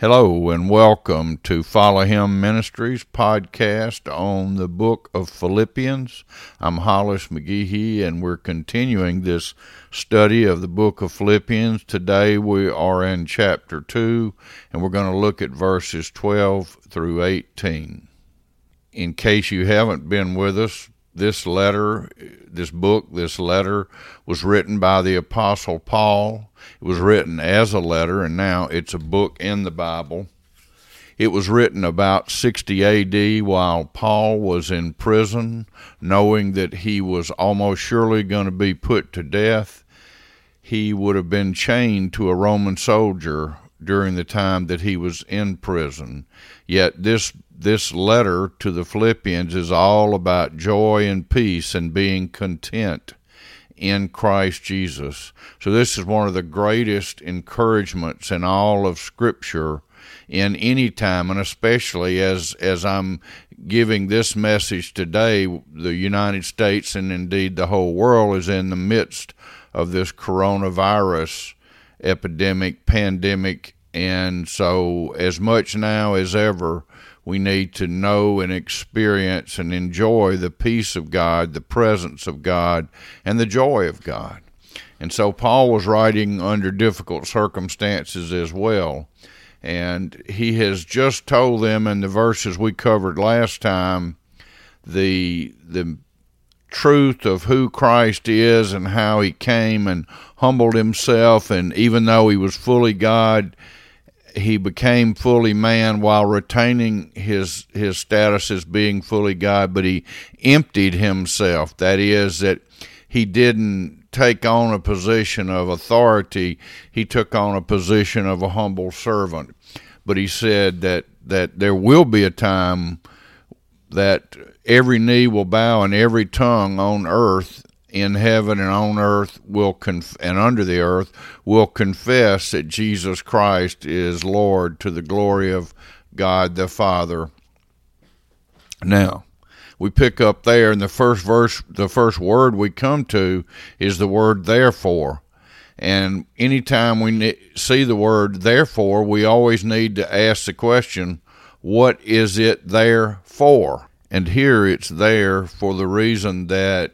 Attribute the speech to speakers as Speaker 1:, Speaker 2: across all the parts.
Speaker 1: Hello and welcome to Follow Him Ministries podcast on the book of Philippians. I'm Hollis McGehee and we're continuing this study of the book of Philippians. Today we are in chapter 2 and we're going to look at verses 12 through 18. In case you haven't been with us, this letter, this book, this letter was written by the Apostle Paul. It was written as a letter, and now it's a book in the Bible. It was written about 60 AD while Paul was in prison, knowing that he was almost surely going to be put to death. He would have been chained to a Roman soldier during the time that he was in prison. Yet this this letter to the Philippians is all about joy and peace and being content in Christ Jesus. So this is one of the greatest encouragements in all of scripture in any time and especially as as I'm giving this message today the United States and indeed the whole world is in the midst of this coronavirus epidemic pandemic and so as much now as ever we need to know and experience and enjoy the peace of God, the presence of God, and the joy of God. And so Paul was writing under difficult circumstances as well. And he has just told them in the verses we covered last time the the truth of who Christ is and how he came and humbled himself and even though he was fully God, he became fully man while retaining his his status as being fully God, but he emptied himself. That is that he didn't take on a position of authority, he took on a position of a humble servant. But he said that that there will be a time that every knee will bow and every tongue on earth in heaven and on earth will conf- and under the earth will confess that Jesus Christ is Lord to the glory of God the Father. Now, we pick up there in the first verse, the first word we come to is the word therefore. And anytime we see the word therefore, we always need to ask the question, what is it there for? And here it's there for the reason that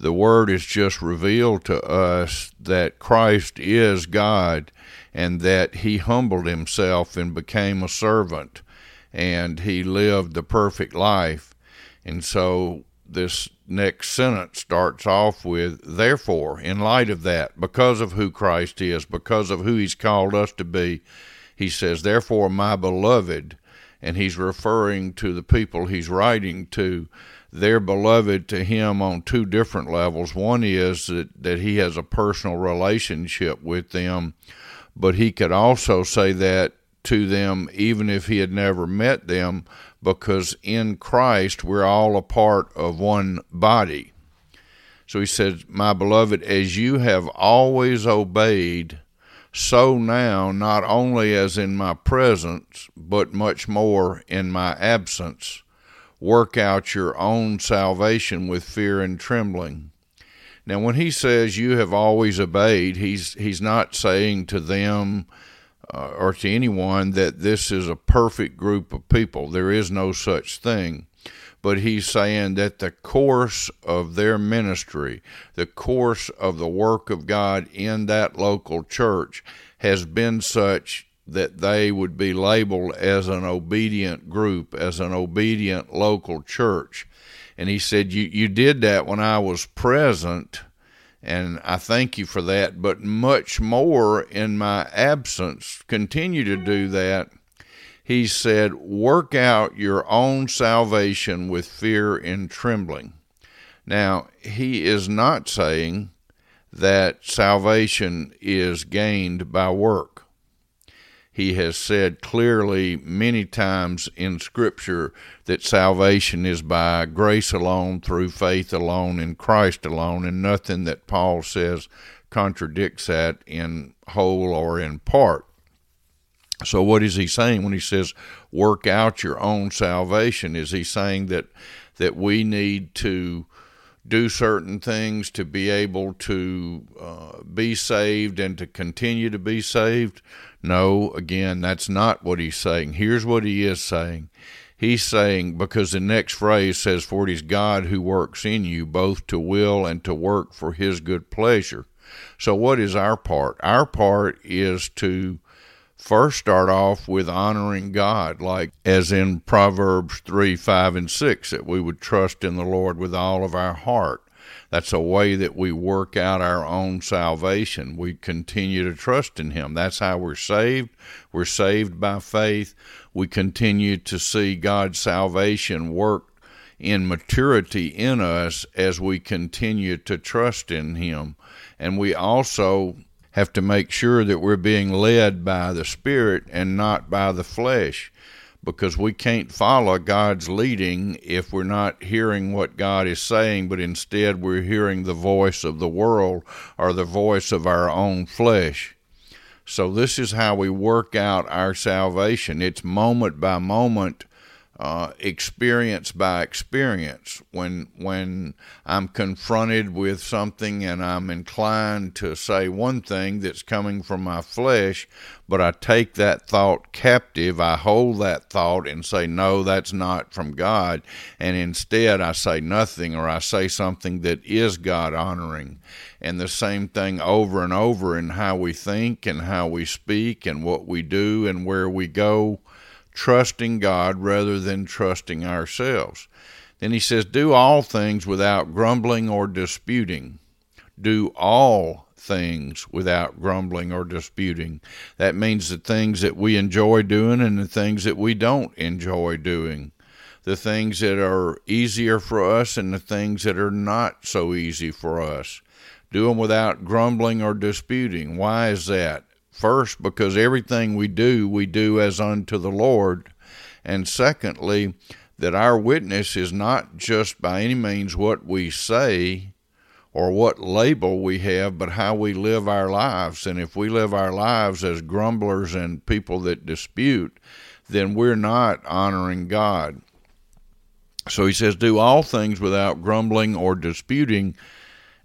Speaker 1: the word is just revealed to us that Christ is God and that he humbled himself and became a servant and he lived the perfect life. And so this next sentence starts off with, therefore, in light of that, because of who Christ is, because of who he's called us to be, he says, therefore, my beloved, and he's referring to the people he's writing to they're beloved to him on two different levels. One is that, that he has a personal relationship with them, but he could also say that to them even if he had never met them, because in Christ we're all a part of one body. So he says, My beloved, as you have always obeyed, so now, not only as in my presence, but much more in my absence work out your own salvation with fear and trembling. Now, when he says you have always obeyed, he's he's not saying to them uh, or to anyone that this is a perfect group of people. There is no such thing. But he's saying that the course of their ministry, the course of the work of God in that local church, has been such that they would be labeled as an obedient group, as an obedient local church. And he said, You, you did that when I was present, and I thank you for that, but much more in my absence. Continue to do that. He said, Work out your own salvation with fear and trembling. Now, he is not saying that salvation is gained by work he has said clearly many times in Scripture that salvation is by grace alone, through faith alone, in Christ alone, and nothing that Paul says contradicts that in whole or in part. So, what is he saying when he says, work out your own salvation? Is he saying that, that we need to do certain things to be able to uh, be saved and to continue to be saved? No, again, that's not what he's saying. Here's what he is saying. He's saying, because the next phrase says, For it is God who works in you both to will and to work for his good pleasure. So, what is our part? Our part is to first start off with honoring God, like as in Proverbs 3 5 and 6, that we would trust in the Lord with all of our heart. That's a way that we work out our own salvation. We continue to trust in Him. That's how we're saved. We're saved by faith. We continue to see God's salvation work in maturity in us as we continue to trust in Him. And we also have to make sure that we're being led by the Spirit and not by the flesh because we can't follow God's leading if we're not hearing what God is saying, but instead we're hearing the voice of the world or the voice of our own flesh. So, this is how we work out our salvation. It's moment by moment uh, experience by experience. When when I'm confronted with something and I'm inclined to say one thing that's coming from my flesh, but I take that thought captive, I hold that thought and say, no, that's not from God, and instead I say nothing or I say something that is God honoring. And the same thing over and over in how we think and how we speak and what we do and where we go trusting God rather than trusting ourselves. Then he says, Do all things without grumbling or disputing. Do all things without grumbling or disputing. That means the things that we enjoy doing and the things that we don't enjoy doing. The things that are easier for us and the things that are not so easy for us. Do them without grumbling or disputing. Why is that? First, because everything we do, we do as unto the Lord. And secondly, that our witness is not just by any means what we say or what label we have, but how we live our lives. And if we live our lives as grumblers and people that dispute, then we're not honoring God. So he says, Do all things without grumbling or disputing.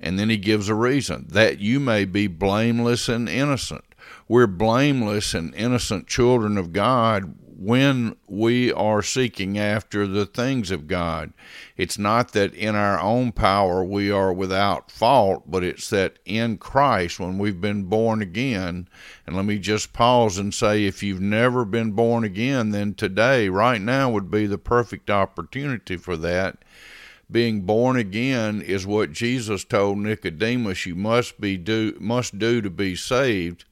Speaker 1: And then he gives a reason that you may be blameless and innocent we're blameless and innocent children of God when we are seeking after the things of God. It's not that in our own power we are without fault, but it's that in Christ, when we've been born again, and let me just pause and say if you've never been born again, then today, right now, would be the perfect opportunity for that being born again is what Jesus told Nicodemus you must be do must do to be saved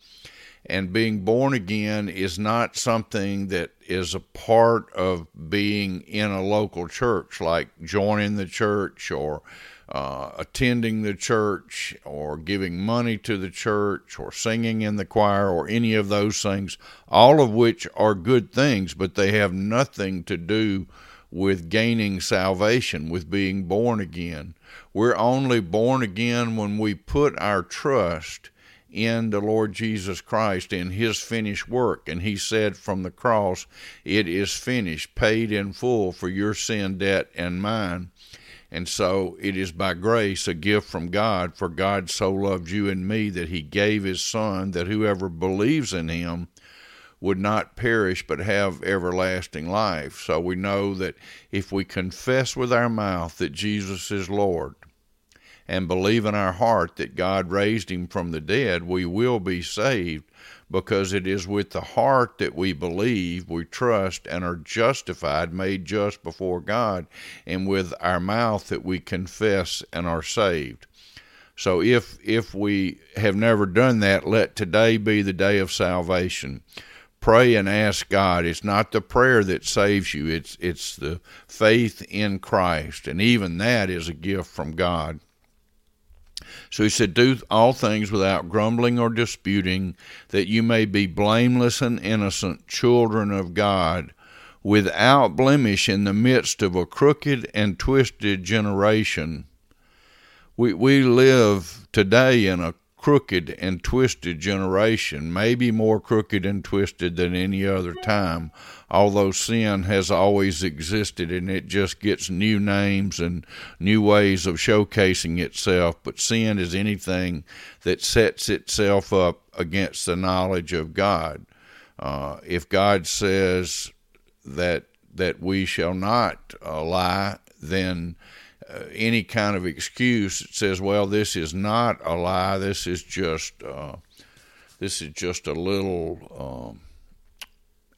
Speaker 1: and being born again is not something that is a part of being in a local church, like joining the church or uh, attending the church or giving money to the church or singing in the choir or any of those things, all of which are good things, but they have nothing to do with gaining salvation, with being born again. We're only born again when we put our trust in the Lord Jesus Christ in his finished work. And he said from the cross, It is finished, paid in full for your sin debt and mine. And so it is by grace a gift from God, for God so loved you and me that he gave his Son, that whoever believes in him would not perish but have everlasting life. So we know that if we confess with our mouth that Jesus is Lord, and believe in our heart that God raised him from the dead, we will be saved because it is with the heart that we believe, we trust, and are justified, made just before God, and with our mouth that we confess and are saved. So if if we have never done that, let today be the day of salvation. Pray and ask God. It's not the prayer that saves you, it's it's the faith in Christ, and even that is a gift from God. So he said, Do all things without grumbling or disputing, that you may be blameless and innocent children of God, without blemish in the midst of a crooked and twisted generation. We, we live today in a crooked and twisted generation, maybe more crooked and twisted than any other time, although sin has always existed and it just gets new names and new ways of showcasing itself. But sin is anything that sets itself up against the knowledge of God. Uh, if God says that that we shall not uh, lie, then any kind of excuse that says, "Well, this is not a lie. This is just uh, this is just a little." Um,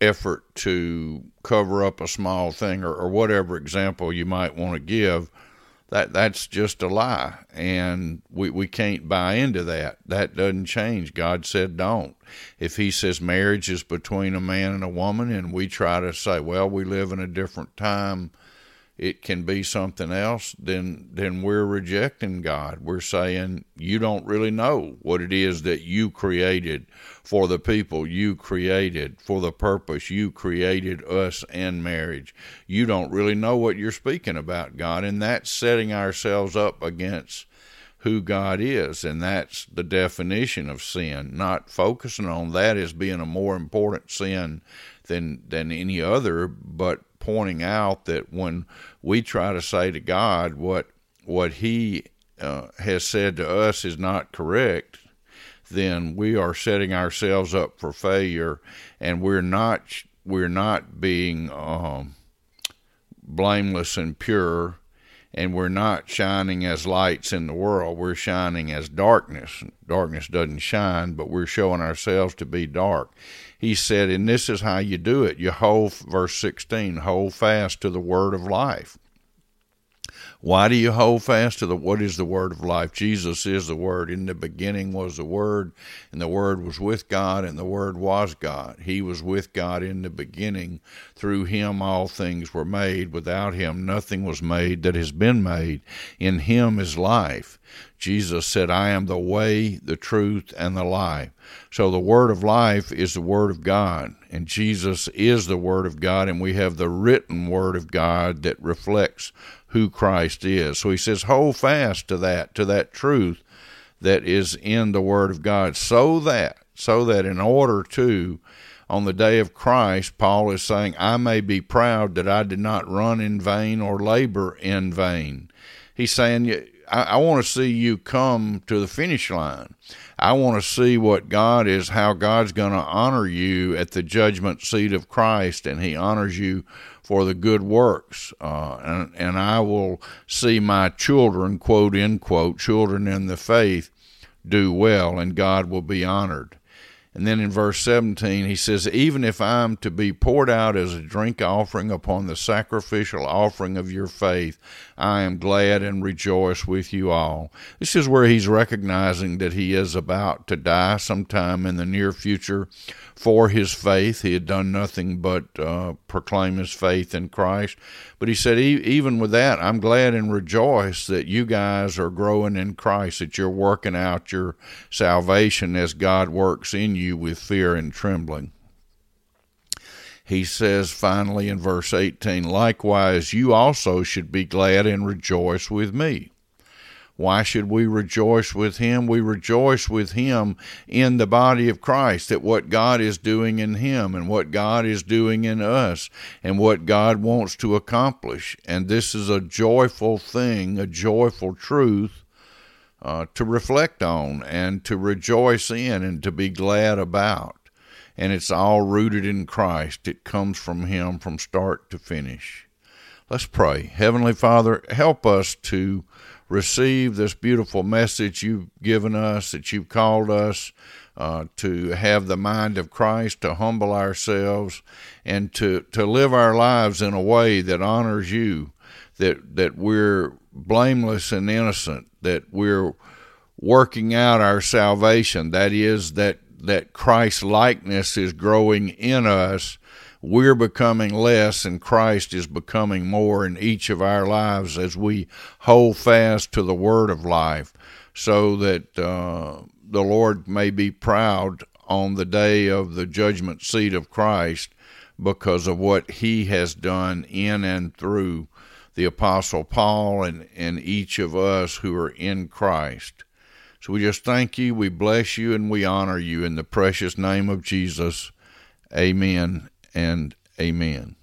Speaker 1: effort to cover up a small thing or, or whatever example you might want to give that that's just a lie and we, we can't buy into that that doesn't change god said don't if he says marriage is between a man and a woman and we try to say well we live in a different time it can be something else, then then we're rejecting God. We're saying you don't really know what it is that you created for the people you created, for the purpose you created us and marriage. You don't really know what you're speaking about, God, and that's setting ourselves up against who God is, and that's the definition of sin. Not focusing on that as being a more important sin than than any other, but pointing out that when we try to say to God what what He uh, has said to us is not correct, then we are setting ourselves up for failure, and we're not we're not being um, blameless and pure, and we're not shining as lights in the world. We're shining as darkness. Darkness doesn't shine, but we're showing ourselves to be dark he said, and this is how you do it. You hold, verse 16, hold fast to the word of life. Why do you hold fast to the what is the word of life? Jesus is the word. In the beginning was the word, and the word was with God, and the word was God. He was with God in the beginning. Through him all things were made. Without him nothing was made that has been made. In him is life. Jesus said, I am the way, the truth, and the life. So the word of life is the word of God, and Jesus is the word of God, and we have the written word of God that reflects who Christ is. So he says, hold fast to that, to that truth that is in the word of God, so that, so that in order to, on the day of Christ, Paul is saying, I may be proud that I did not run in vain or labor in vain. He's saying, I, I want to see you come to the finish line. I want to see what God is, how God's going to honor you at the judgment seat of Christ, and He honors you for the good works. Uh, and, and I will see my children, quote, end quote, children in the faith, do well, and God will be honored. And then in verse 17, he says, Even if I'm to be poured out as a drink offering upon the sacrificial offering of your faith, I am glad and rejoice with you all. This is where he's recognizing that he is about to die sometime in the near future for his faith. He had done nothing but uh, proclaim his faith in Christ. But he said, even with that, I'm glad and rejoice that you guys are growing in Christ, that you're working out your salvation as God works in you with fear and trembling. He says finally in verse 18, likewise, you also should be glad and rejoice with me. Why should we rejoice with him? We rejoice with him in the body of Christ at what God is doing in him and what God is doing in us and what God wants to accomplish. And this is a joyful thing, a joyful truth uh, to reflect on and to rejoice in and to be glad about. And it's all rooted in Christ. It comes from him from start to finish. Let's pray. Heavenly Father, help us to receive this beautiful message you've given us, that you've called us uh, to have the mind of Christ, to humble ourselves, and to, to live our lives in a way that honors you, that, that we're blameless and innocent, that we're working out our salvation. That is, that, that Christ's likeness is growing in us we're becoming less and Christ is becoming more in each of our lives as we hold fast to the word of life so that uh, the Lord may be proud on the day of the judgment seat of Christ because of what he has done in and through the Apostle Paul and, and each of us who are in Christ. So we just thank you, we bless you, and we honor you in the precious name of Jesus. Amen and amen.